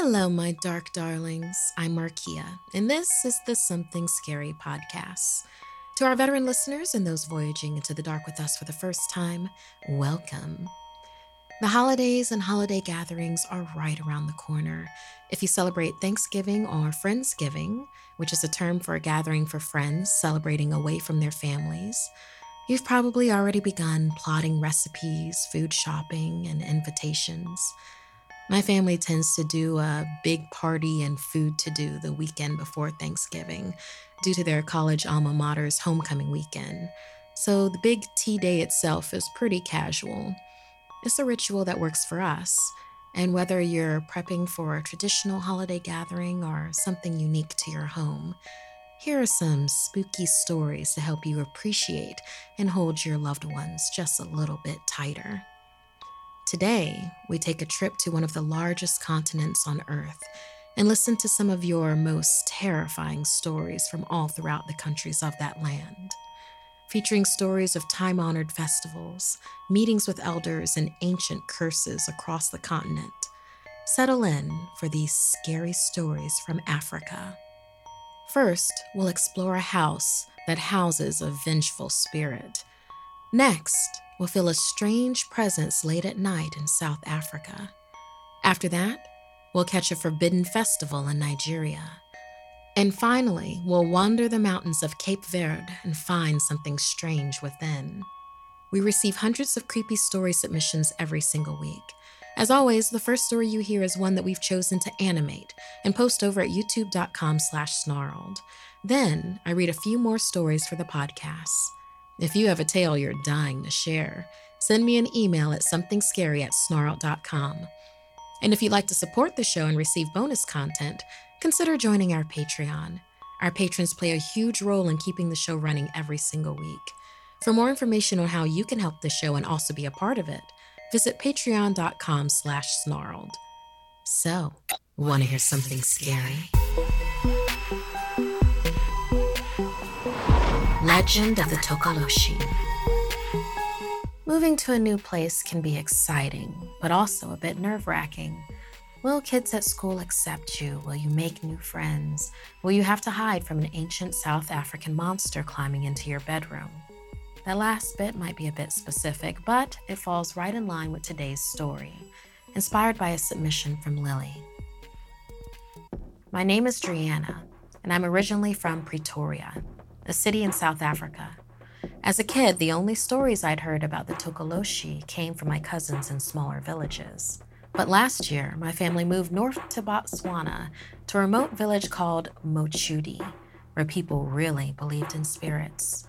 Hello, my dark darlings. I'm Markia, and this is the Something Scary podcast. To our veteran listeners and those voyaging into the dark with us for the first time, welcome. The holidays and holiday gatherings are right around the corner. If you celebrate Thanksgiving or Friendsgiving, which is a term for a gathering for friends celebrating away from their families, you've probably already begun plotting recipes, food shopping, and invitations. My family tends to do a big party and food to do the weekend before Thanksgiving due to their college alma mater's homecoming weekend. So the big tea day itself is pretty casual. It's a ritual that works for us. And whether you're prepping for a traditional holiday gathering or something unique to your home, here are some spooky stories to help you appreciate and hold your loved ones just a little bit tighter. Today, we take a trip to one of the largest continents on Earth and listen to some of your most terrifying stories from all throughout the countries of that land. Featuring stories of time honored festivals, meetings with elders, and ancient curses across the continent. Settle in for these scary stories from Africa. First, we'll explore a house that houses a vengeful spirit. Next, will feel a strange presence late at night in South Africa. After that, we'll catch a forbidden festival in Nigeria. And finally, we'll wander the mountains of Cape Verde and find something strange within. We receive hundreds of creepy story submissions every single week. As always, the first story you hear is one that we've chosen to animate and post over at youtube.com slash snarled. Then I read a few more stories for the podcast. If you have a tale you're dying to share, send me an email at somethingscary at snarled.com. And if you'd like to support the show and receive bonus content, consider joining our Patreon. Our patrons play a huge role in keeping the show running every single week. For more information on how you can help the show and also be a part of it, visit patreon.com slash snarled. So, want to hear something scary? Legend of the Tokoloshi. Moving to a new place can be exciting, but also a bit nerve wracking. Will kids at school accept you? Will you make new friends? Will you have to hide from an ancient South African monster climbing into your bedroom? That last bit might be a bit specific, but it falls right in line with today's story, inspired by a submission from Lily. My name is Driana, and I'm originally from Pretoria, a city in South Africa. As a kid, the only stories I'd heard about the Tokoloshi came from my cousins in smaller villages. But last year, my family moved north to Botswana to a remote village called Mochudi, where people really believed in spirits.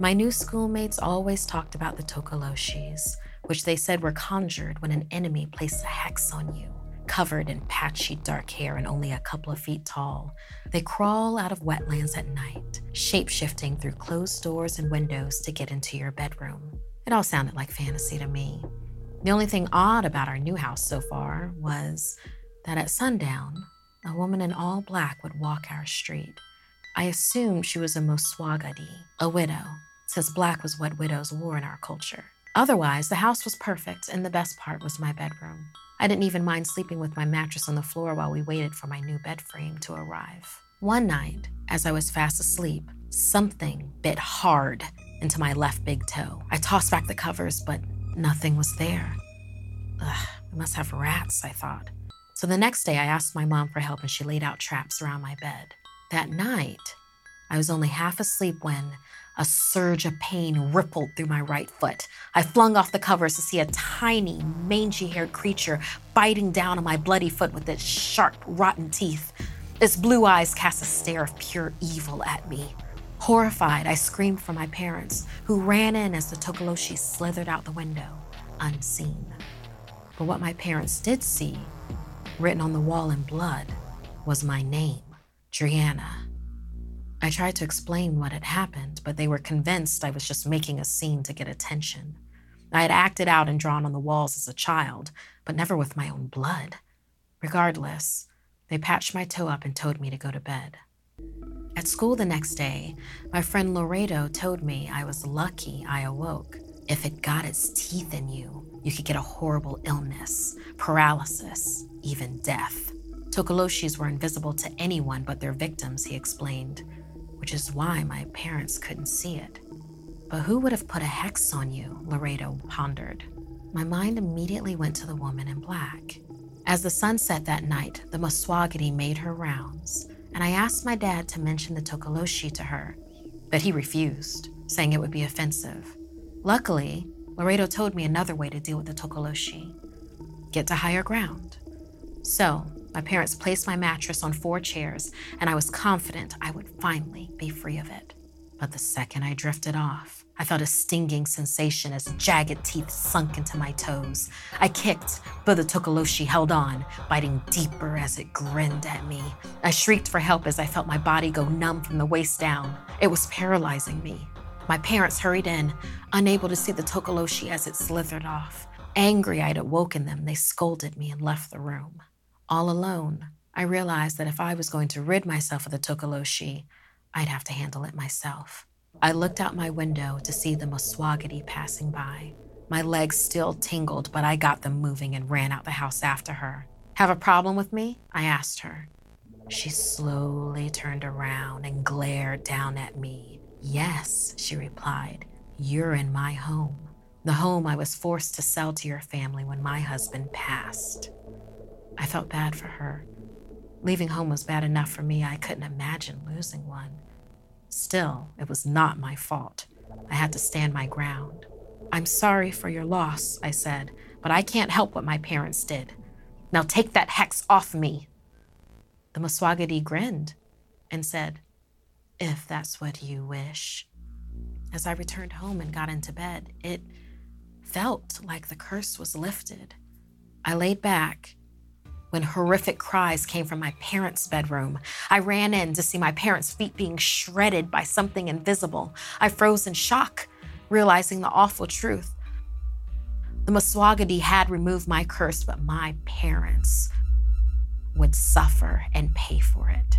My new schoolmates always talked about the Tokoloshis, which they said were conjured when an enemy placed a hex on you covered in patchy dark hair and only a couple of feet tall. They crawl out of wetlands at night, shape-shifting through closed doors and windows to get into your bedroom. It all sounded like fantasy to me. The only thing odd about our new house so far was that at sundown, a woman in all black would walk our street. I assumed she was a Moswagadi, a widow, since black was what widows wore in our culture. Otherwise, the house was perfect, and the best part was my bedroom. I didn't even mind sleeping with my mattress on the floor while we waited for my new bed frame to arrive. One night, as I was fast asleep, something bit hard into my left big toe. I tossed back the covers, but nothing was there. Ugh, I must have rats, I thought. So the next day, I asked my mom for help and she laid out traps around my bed. That night, I was only half asleep when a surge of pain rippled through my right foot. I flung off the covers to see a tiny, mangy haired creature biting down on my bloody foot with its sharp, rotten teeth. Its blue eyes cast a stare of pure evil at me. Horrified, I screamed for my parents, who ran in as the Tokoloshi slithered out the window, unseen. But what my parents did see Written on the wall in blood was my name, Drianna. I tried to explain what had happened, but they were convinced I was just making a scene to get attention. I had acted out and drawn on the walls as a child, but never with my own blood. Regardless, they patched my toe up and told me to go to bed. At school the next day, my friend Laredo told me I was lucky I awoke. If it got its teeth in you, you could get a horrible illness, paralysis, even death. Tokoloshis were invisible to anyone but their victims, he explained which is why my parents couldn't see it. But who would have put a hex on you? Laredo pondered. My mind immediately went to the woman in black. As the sun set that night, the Moswagadi made her rounds, and I asked my dad to mention the Tokoloshi to her, but he refused, saying it would be offensive. Luckily, Laredo told me another way to deal with the Tokoloshi get to higher ground. So, my parents placed my mattress on four chairs, and I was confident I would finally be free of it. But the second I drifted off, I felt a stinging sensation as jagged teeth sunk into my toes. I kicked, but the Tokoloshi held on, biting deeper as it grinned at me. I shrieked for help as I felt my body go numb from the waist down. It was paralyzing me. My parents hurried in, unable to see the Tokoloshi as it slithered off. Angry I'd awoken them, they scolded me and left the room. All alone, I realized that if I was going to rid myself of the Tokoloshi, I'd have to handle it myself. I looked out my window to see the Moswagadi passing by. My legs still tingled, but I got them moving and ran out the house after her. Have a problem with me? I asked her. She slowly turned around and glared down at me. Yes, she replied. You're in my home. The home I was forced to sell to your family when my husband passed. I felt bad for her. Leaving home was bad enough for me, I couldn't imagine losing one. Still, it was not my fault. I had to stand my ground. I'm sorry for your loss, I said, but I can't help what my parents did. Now take that hex off me. The Moswagadi grinned and said, If that's what you wish. As I returned home and got into bed, it felt like the curse was lifted. I laid back when horrific cries came from my parents' bedroom. I ran in to see my parents' feet being shredded by something invisible. I froze in shock, realizing the awful truth. The Moswagadi had removed my curse, but my parents would suffer and pay for it.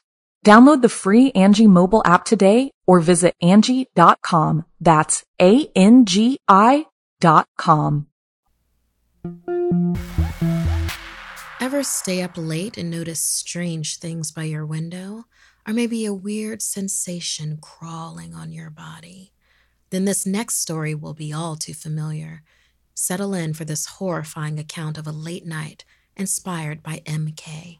Download the free Angi mobile app today or visit Angi.com. That's A-N-G-I dot com. Ever stay up late and notice strange things by your window? Or maybe a weird sensation crawling on your body? Then this next story will be all too familiar. Settle in for this horrifying account of a late night inspired by MK.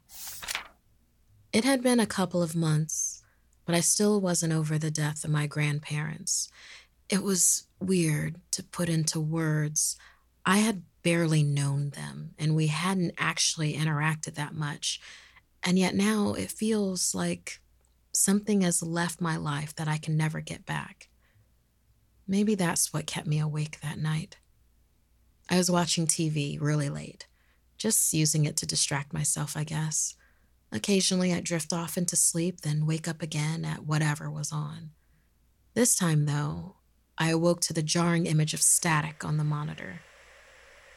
It had been a couple of months, but I still wasn't over the death of my grandparents. It was weird to put into words. I had barely known them, and we hadn't actually interacted that much. And yet now it feels like something has left my life that I can never get back. Maybe that's what kept me awake that night. I was watching TV really late, just using it to distract myself, I guess. Occasionally, I'd drift off into sleep, then wake up again at whatever was on. This time, though, I awoke to the jarring image of static on the monitor.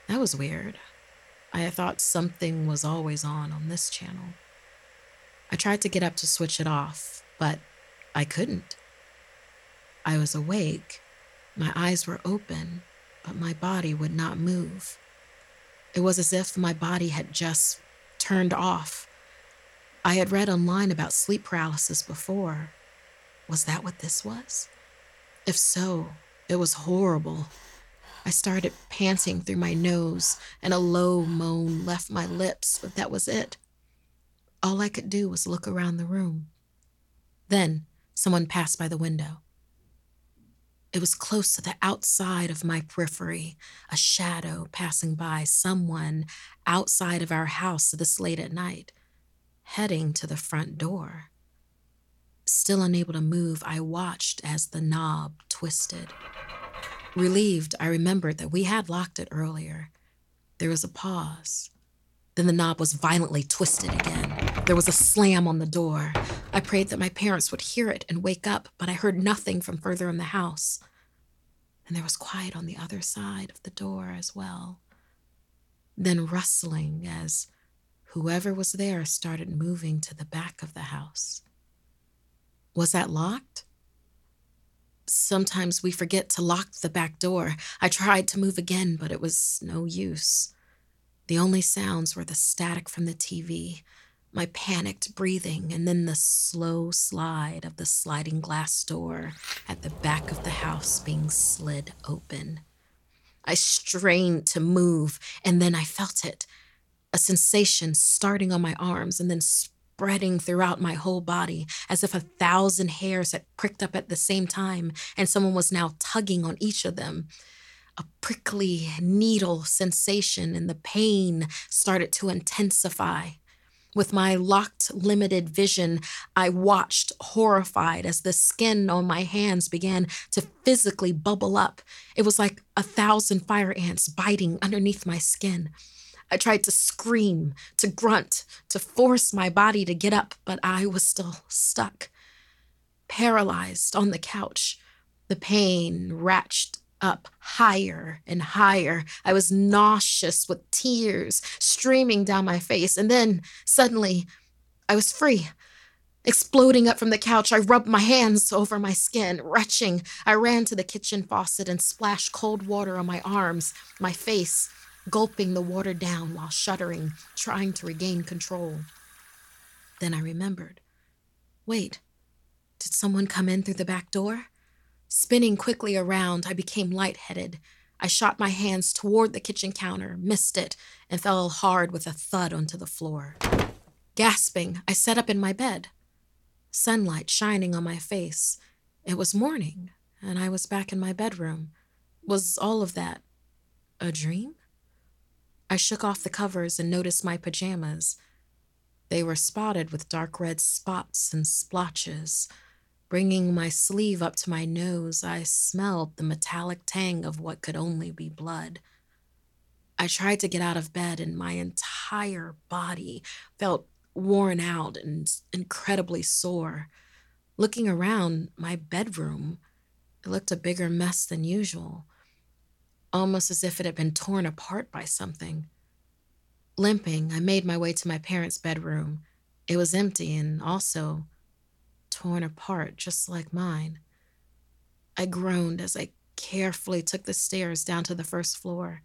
That was weird. I thought something was always on on this channel. I tried to get up to switch it off, but I couldn't. I was awake. My eyes were open, but my body would not move. It was as if my body had just turned off. I had read online about sleep paralysis before. Was that what this was? If so, it was horrible. I started panting through my nose, and a low moan left my lips, but that was it. All I could do was look around the room. Then someone passed by the window. It was close to the outside of my periphery, a shadow passing by, someone outside of our house this late at night, heading to the front door. Still unable to move, I watched as the knob twisted. Relieved, I remembered that we had locked it earlier. There was a pause. Then the knob was violently twisted again. There was a slam on the door. I prayed that my parents would hear it and wake up, but I heard nothing from further in the house. And there was quiet on the other side of the door as well. Then rustling as whoever was there started moving to the back of the house. Was that locked? Sometimes we forget to lock the back door. I tried to move again, but it was no use. The only sounds were the static from the TV, my panicked breathing, and then the slow slide of the sliding glass door at the back of the house being slid open. I strained to move, and then I felt it a sensation starting on my arms and then spreading throughout my whole body as if a thousand hairs had pricked up at the same time and someone was now tugging on each of them. A prickly needle sensation and the pain started to intensify. With my locked, limited vision, I watched horrified as the skin on my hands began to physically bubble up. It was like a thousand fire ants biting underneath my skin. I tried to scream, to grunt, to force my body to get up, but I was still stuck, paralyzed on the couch. The pain ratcheted up higher and higher. I was nauseous with tears streaming down my face. And then suddenly, I was free. Exploding up from the couch, I rubbed my hands over my skin, retching. I ran to the kitchen faucet and splashed cold water on my arms, my face gulping the water down while shuddering, trying to regain control. Then I remembered wait, did someone come in through the back door? Spinning quickly around, I became lightheaded. I shot my hands toward the kitchen counter, missed it, and fell hard with a thud onto the floor. Gasping, I sat up in my bed, sunlight shining on my face. It was morning, and I was back in my bedroom. Was all of that a dream? I shook off the covers and noticed my pajamas. They were spotted with dark red spots and splotches. Bringing my sleeve up to my nose, I smelled the metallic tang of what could only be blood. I tried to get out of bed, and my entire body felt worn out and incredibly sore. Looking around my bedroom, it looked a bigger mess than usual almost as if it had been torn apart by something. Limping, I made my way to my parents' bedroom. It was empty and also torn apart, just like mine. I groaned as I carefully took the stairs down to the first floor,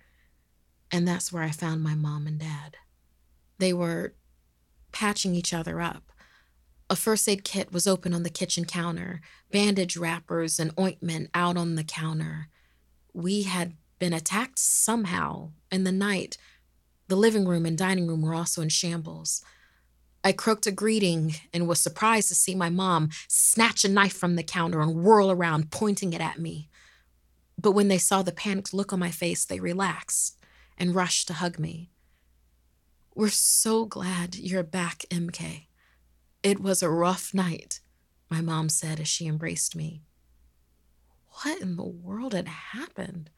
and that's where I found my mom and dad. They were patching each other up. A first aid kit was open on the kitchen counter, bandage wrappers and ointment out on the counter. We had been attacked somehow in the night. The living room and dining room were also in shambles. I croaked a greeting and was surprised to see my mom snatch a knife from the counter and whirl around, pointing it at me. But when they saw the panicked look on my face, they relaxed and rushed to hug me. We're so glad you're back, MK. It was a rough night, my mom said as she embraced me. What in the world had happened?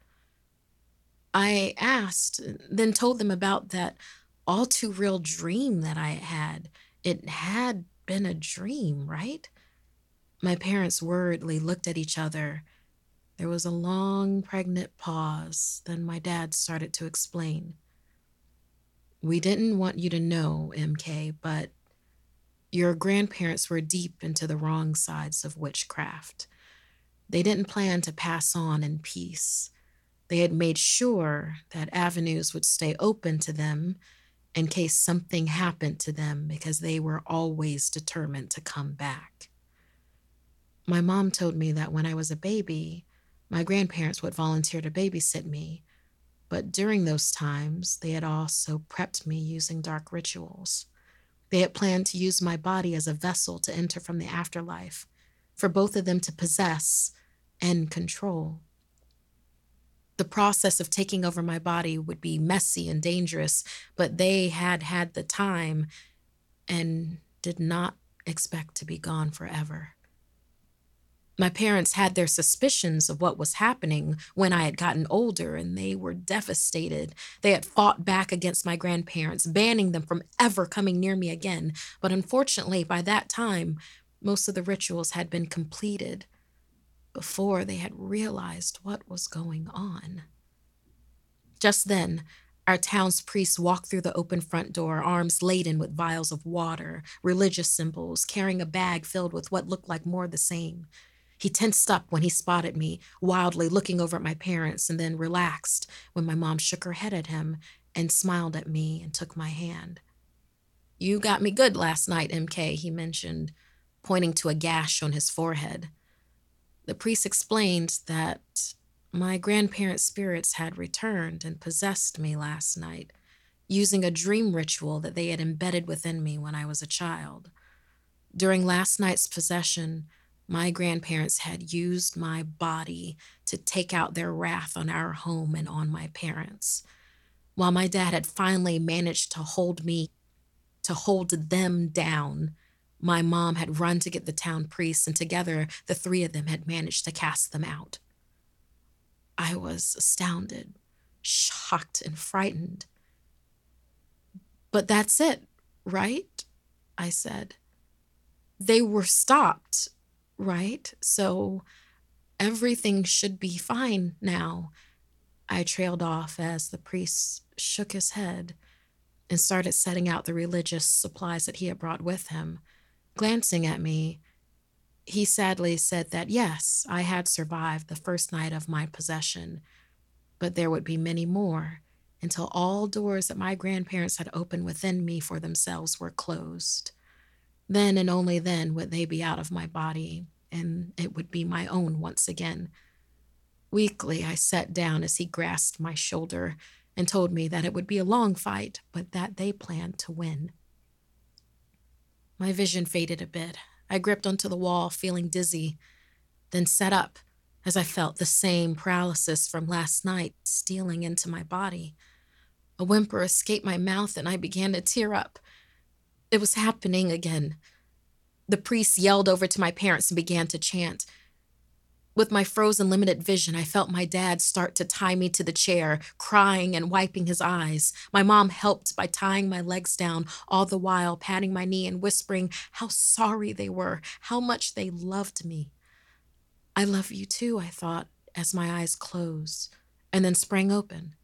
I asked, uh, then told them about that all too real dream that I had. It had been a dream, right? My parents worriedly looked at each other. There was a long, pregnant pause. Then my dad started to explain. We didn't want you to know, MK, but Your grandparents were deep into the wrong sides of witchcraft. They didn't plan to pass on in peace. They had made sure that avenues would stay open to them in case something happened to them because they were always determined to come back. My mom told me that when I was a baby, my grandparents would volunteer to babysit me, but during those times, they had also prepped me using dark rituals. They had planned to use my body as a vessel to enter from the afterlife, for both of them to possess and control. The process of taking over my body would be messy and dangerous, but they had had the time and did not expect to be gone forever. My parents had their suspicions of what was happening when I had gotten older, and they were devastated. They had fought back against my grandparents, banning them from ever coming near me again. But unfortunately, by that time, most of the rituals had been completed before they had realized what was going on. Just then, our town's priest walked through the open front door, arms laden with vials of water, religious symbols, carrying a bag filled with what looked like more of the same. He tensed up when he spotted me, wildly looking over at my parents, and then relaxed when my mom shook her head at him and smiled at me and took my hand. You got me good last night, MK, he mentioned, pointing to a gash on his forehead. The priest explained that my grandparents' spirits had returned and possessed me last night, using a dream ritual that they had embedded within me when I was a child. During last night's possession, my grandparents had used my body to take out their wrath on our home and on my parents. While my dad had finally managed to hold me, to hold them down, my mom had run to get the town priest, and together the three of them had managed to cast them out. I was astounded, shocked, and frightened. But that's it, right? I said. They were stopped, right? So everything should be fine now. I trailed off as the priest shook his head and started setting out the religious supplies that he had brought with him. Glancing at me, he sadly said that yes, I had survived the first night of my possession, but there would be many more until all doors that my grandparents had opened within me for themselves were closed. Then and only then would they be out of my body, and it would be my own once again. Weakly, I sat down as he grasped my shoulder and told me that it would be a long fight, but that they planned to win. My vision faded a bit. I gripped onto the wall, feeling dizzy, then sat up as I felt the same paralysis from last night stealing into my body. A whimper escaped my mouth and I began to tear up. It was happening again. The priest yelled over to my parents and began to chant. With my frozen, limited vision, I felt my dad start to tie me to the chair, crying and wiping his eyes. My mom helped by tying my legs down, all the while patting my knee and whispering how sorry they were, how much they loved me. I love you too, I thought, as my eyes closed and then sprang open.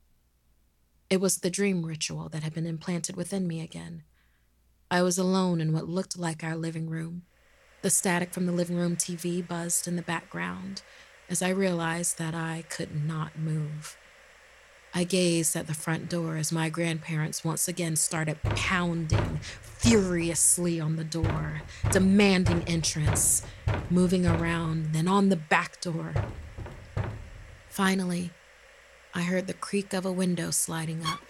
It was the dream ritual that had been implanted within me again. I was alone in what looked like our living room. The static from the living room TV buzzed in the background as I realized that I could not move. I gazed at the front door as my grandparents once again started pounding furiously on the door, demanding entrance, moving around, then on the back door. Finally, I heard the creak of a window sliding up.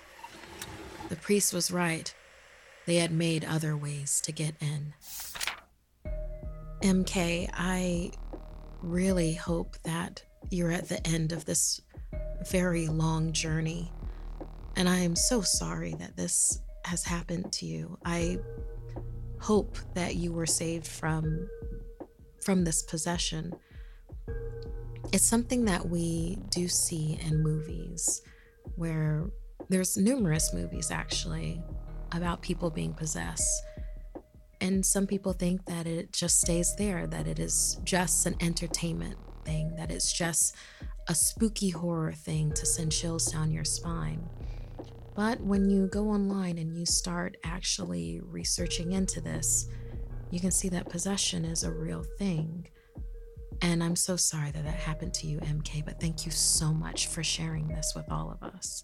The priest was right. They had made other ways to get in. MK, I really hope that you're at the end of this very long journey. And I am so sorry that this has happened to you. I hope that you were saved from from this possession. It's something that we do see in movies where there's numerous movies actually about people being possessed and some people think that it just stays there, that it is just an entertainment thing, that it's just a spooky horror thing to send chills down your spine. But when you go online and you start actually researching into this, you can see that possession is a real thing. And I'm so sorry that that happened to you, MK, but thank you so much for sharing this with all of us.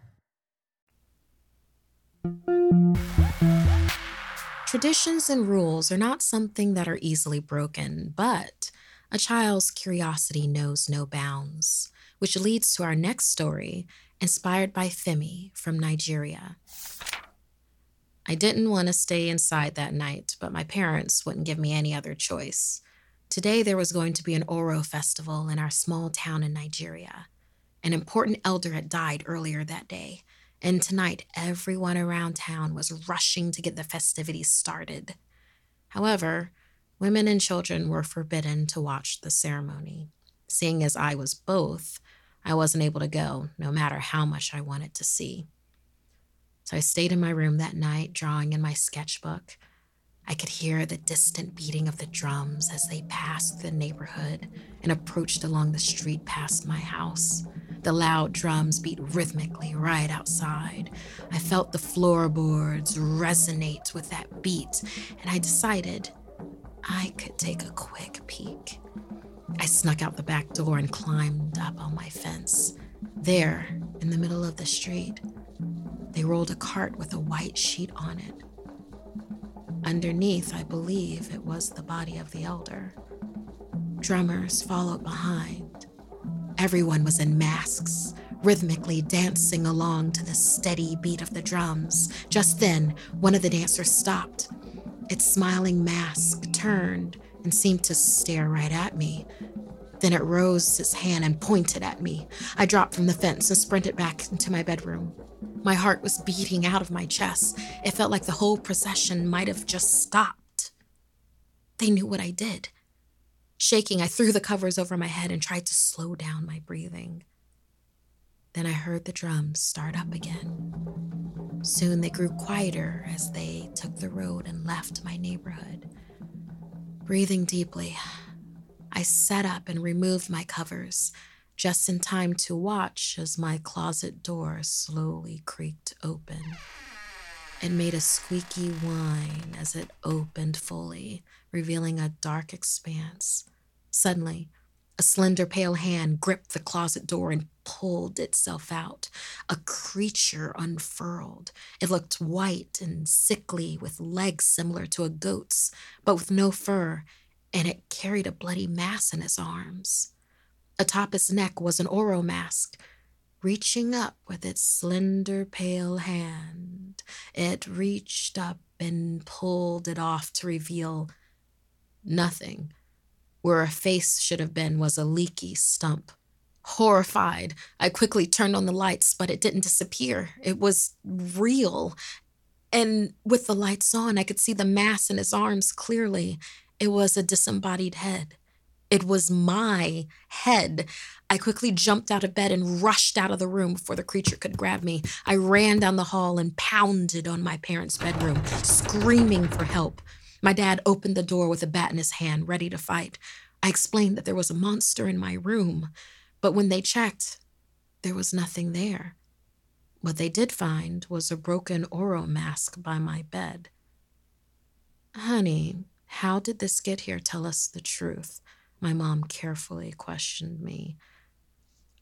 Traditions and rules are not something that are easily broken, but a child's curiosity knows no bounds, which leads to our next story, inspired by Femi from Nigeria. I didn't want to stay inside that night, but my parents wouldn't give me any other choice. Today, there was going to be an Oro festival in our small town in Nigeria. An important elder had died earlier that day, and tonight everyone around town was rushing to get the festivities started. However, women and children were forbidden to watch the ceremony. Seeing as I was both, I wasn't able to go, no matter how much I wanted to see. So I stayed in my room that night, drawing in my sketchbook. I could hear the distant beating of the drums as they passed the neighborhood and approached along the street past my house. The loud drums beat rhythmically right outside. I felt the floorboards resonate with that beat, and I decided I could take a quick peek. I snuck out the back door and climbed up on my fence. There, in the middle of the street, they rolled a cart with a white sheet on it. Underneath, I believe it was the body of the elder. Drummers followed behind. Everyone was in masks, rhythmically dancing along to the steady beat of the drums. Just then, one of the dancers stopped. Its smiling mask turned and seemed to stare right at me. Then it rose its hand and pointed at me. I dropped from the fence and sprinted back into my bedroom. My heart was beating out of my chest. It felt like the whole procession might have just stopped. They knew what I did. Shaking, I threw the covers over my head and tried to slow down my breathing. Then I heard the drums start up again. Soon they grew quieter as they took the road and left my neighborhood. Breathing deeply, I sat up and removed my covers, just in time to watch as my closet door slowly creaked open. It made a squeaky whine as it opened fully, revealing a dark expanse. Suddenly, a slender, pale hand gripped the closet door and pulled itself out. A creature unfurled. It looked white and sickly, with legs similar to a goat's, but with no fur, and it carried a bloody mass in its arms. Atop its neck was an oro mask. Reaching up with its slender, pale hand, it reached up and pulled it off to reveal nothing. Where a face should have been was a leaky stump. Horrified, I quickly turned on the lights, but it didn't disappear. It was real. And with the lights on, I could see the mass in his arms clearly. It was a disembodied head. It was my head. I quickly jumped out of bed and rushed out of the room before the creature could grab me. I ran down the hall and pounded on my parents' bedroom, screaming for help. My dad opened the door with a bat in his hand, ready to fight. I explained that there was a monster in my room, but when they checked, there was nothing there. What they did find was a broken Oro mask by my bed. Honey, how did this get here? Tell us the truth. My mom carefully questioned me.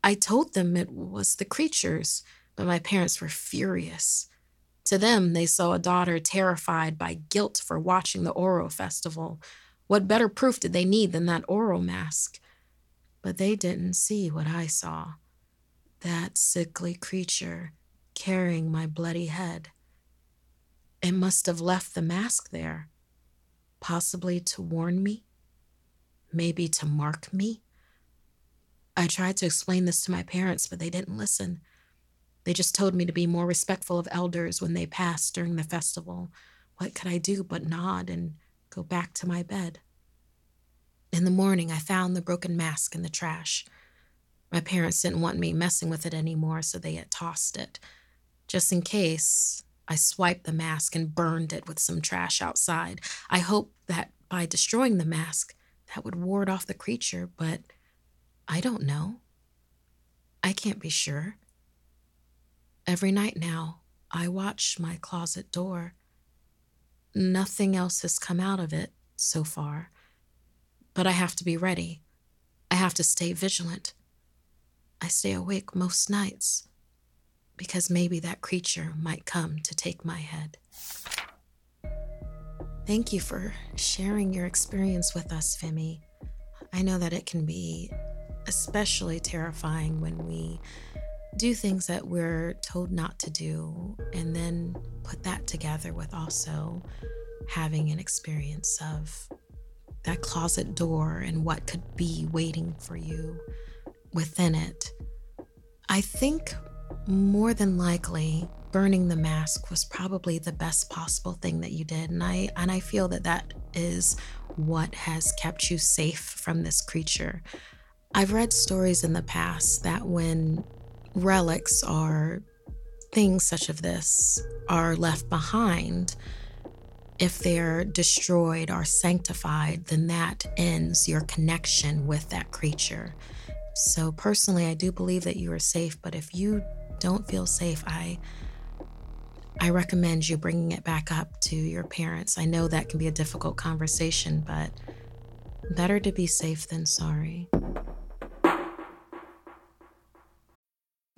I told them it was the creatures, but my parents were furious. To them, they saw a daughter terrified by guilt for watching the Oro festival. What better proof did they need than that Oro mask? But they didn't see what I saw that sickly creature carrying my bloody head. It must have left the mask there, possibly to warn me, maybe to mark me. I tried to explain this to my parents, but they didn't listen. They just told me to be more respectful of elders when they passed during the festival. What could I do but nod and go back to my bed? In the morning, I found the broken mask in the trash. My parents didn't want me messing with it anymore, so they had tossed it. Just in case, I swiped the mask and burned it with some trash outside. I hoped that by destroying the mask, that would ward off the creature, but I don't know. I can't be sure. Every night now, I watch my closet door. Nothing else has come out of it so far, but I have to be ready. I have to stay vigilant. I stay awake most nights because maybe that creature might come to take my head. Thank you for sharing your experience with us, Femi. I know that it can be especially terrifying when we do things that we're told not to do, and then put that together with also having an experience of that closet door and what could be waiting for you within it. I think more than likely burning the mask was probably the best possible thing that you did and I and I feel that that is what has kept you safe from this creature. I've read stories in the past that when relics or things such of this are left behind, if they're destroyed or sanctified, then that ends your connection with that creature. So, personally, I do believe that you are safe, but if you don't feel safe, I I recommend you bringing it back up to your parents. I know that can be a difficult conversation, but better to be safe than sorry.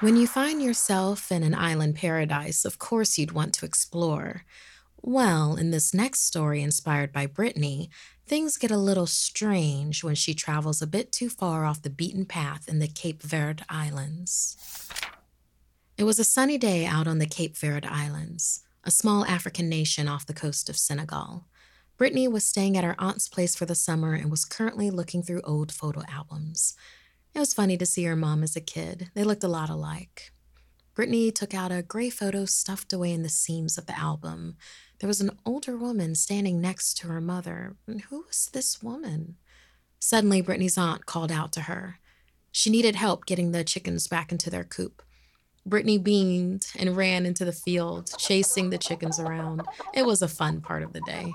When you find yourself in an island paradise, of course you'd want to explore. Well, in this next story inspired by Brittany, things get a little strange when she travels a bit too far off the beaten path in the Cape Verde Islands. It was a sunny day out on the Cape Verde Islands, a small African nation off the coast of Senegal. Brittany was staying at her aunt's place for the summer and was currently looking through old photo albums. It was funny to see her mom as a kid. They looked a lot alike. Brittany took out a gray photo stuffed away in the seams of the album. There was an older woman standing next to her mother. Who was this woman? Suddenly, Brittany's aunt called out to her. She needed help getting the chickens back into their coop. Brittany beamed and ran into the field, chasing the chickens around. It was a fun part of the day.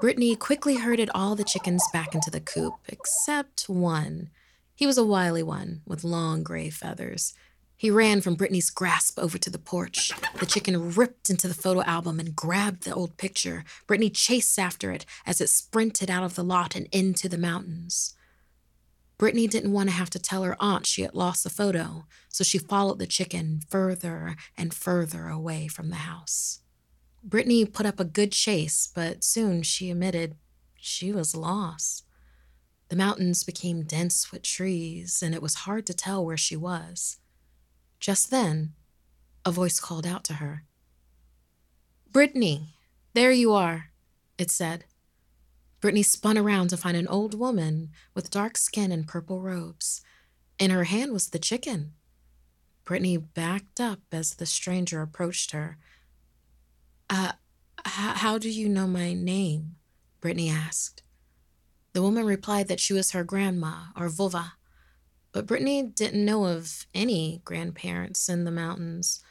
Brittany quickly herded all the chickens back into the coop, except one. He was a wily one with long gray feathers. He ran from Brittany's grasp over to the porch. The chicken ripped into the photo album and grabbed the old picture. Brittany chased after it as it sprinted out of the lot and into the mountains. Brittany didn't want to have to tell her aunt she had lost the photo, so she followed the chicken further and further away from the house. Brittany put up a good chase, but soon she admitted she was lost. The mountains became dense with trees, and it was hard to tell where she was. Just then, a voice called out to her. Brittany, there you are, it said. Brittany spun around to find an old woman with dark skin and purple robes. In her hand was the chicken. Brittany backed up as the stranger approached her. Uh, h- how do you know my name? Brittany asked. The woman replied that she was her grandma, or vova. But Brittany didn't know of any grandparents in the mountains.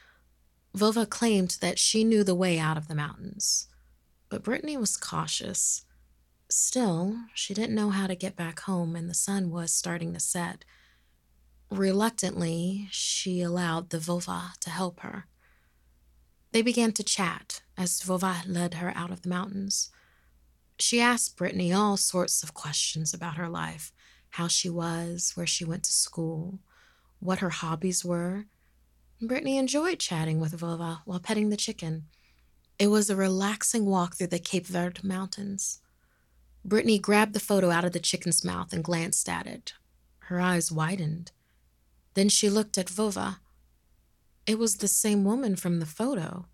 Vova claimed that she knew the way out of the mountains. But Brittany was cautious. Still, she didn't know how to get back home, and the sun was starting to set. Reluctantly, she allowed the Vova to help her. They began to chat as Vova led her out of the mountains. She asked Brittany all sorts of questions about her life how she was, where she went to school, what her hobbies were. Brittany enjoyed chatting with Vova while petting the chicken. It was a relaxing walk through the Cape Verde Mountains. Brittany grabbed the photo out of the chicken's mouth and glanced at it. Her eyes widened. Then she looked at Vova. It was the same woman from the photo.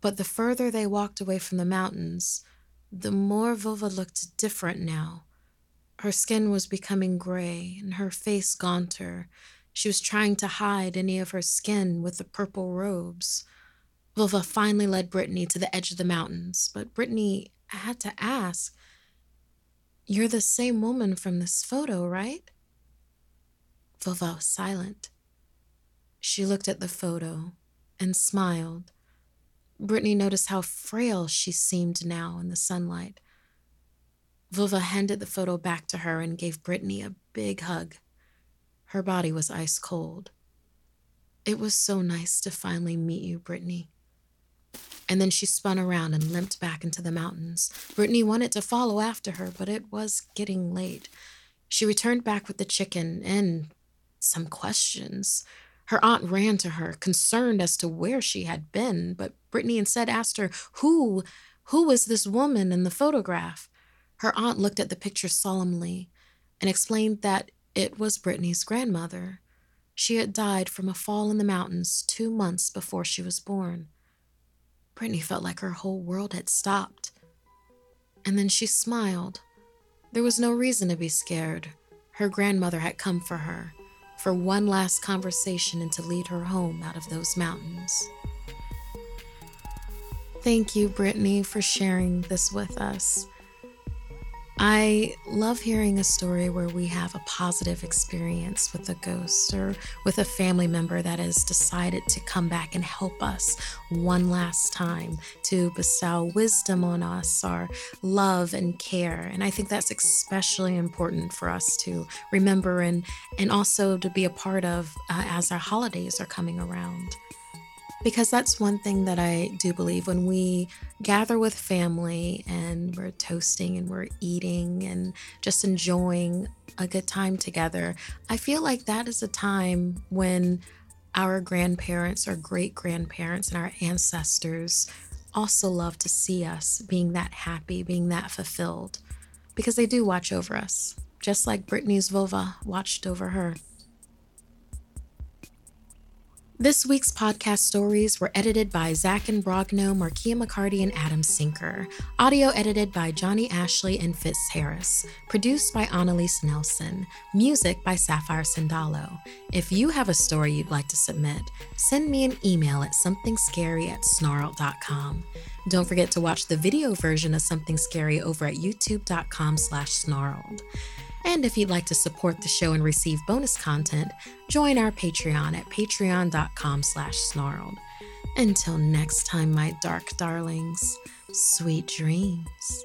But the further they walked away from the mountains, the more Vova looked different now. Her skin was becoming gray and her face gaunter. She was trying to hide any of her skin with the purple robes. Vova finally led Brittany to the edge of the mountains, but Brittany had to ask, You're the same woman from this photo, right? Vova was silent. She looked at the photo and smiled. Brittany noticed how frail she seemed now in the sunlight. Vova handed the photo back to her and gave Brittany a big hug. Her body was ice cold. It was so nice to finally meet you, Brittany. And then she spun around and limped back into the mountains. Brittany wanted to follow after her, but it was getting late. She returned back with the chicken and some questions. Her aunt ran to her, concerned as to where she had been, but Brittany instead asked her, Who? Who was this woman in the photograph? Her aunt looked at the picture solemnly and explained that it was Brittany's grandmother. She had died from a fall in the mountains two months before she was born. Brittany felt like her whole world had stopped. And then she smiled. There was no reason to be scared. Her grandmother had come for her, for one last conversation and to lead her home out of those mountains. Thank you, Brittany, for sharing this with us. I love hearing a story where we have a positive experience with a ghost or with a family member that has decided to come back and help us one last time to bestow wisdom on us our love and care. And I think that's especially important for us to remember and, and also to be a part of uh, as our holidays are coming around. Because that's one thing that I do believe when we gather with family and we're toasting and we're eating and just enjoying a good time together, I feel like that is a time when our grandparents or great grandparents and our ancestors also love to see us being that happy, being that fulfilled, because they do watch over us, just like Brittany's Vova watched over her. This week's podcast stories were edited by Zach and Brogno, Markia McCarty, and Adam Sinker. Audio edited by Johnny Ashley and Fitz Harris. Produced by Annalise Nelson. Music by Sapphire Sandalo. If you have a story you'd like to submit, send me an email at somethingscary at snarled.com. Don't forget to watch the video version of Something Scary over at youtube.com slash snarled. And if you'd like to support the show and receive bonus content, join our Patreon at patreon.com slash snarled. Until next time, my dark darlings, sweet dreams.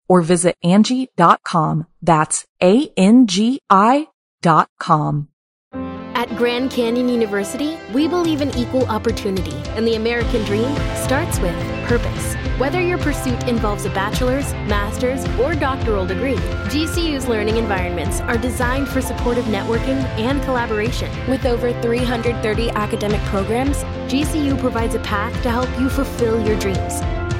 or visit Angi.com. That's A-N-G-I dot com. At Grand Canyon University, we believe in equal opportunity, and the American dream starts with purpose. Whether your pursuit involves a bachelor's, master's, or doctoral degree, GCU's learning environments are designed for supportive networking and collaboration. With over 330 academic programs, GCU provides a path to help you fulfill your dreams.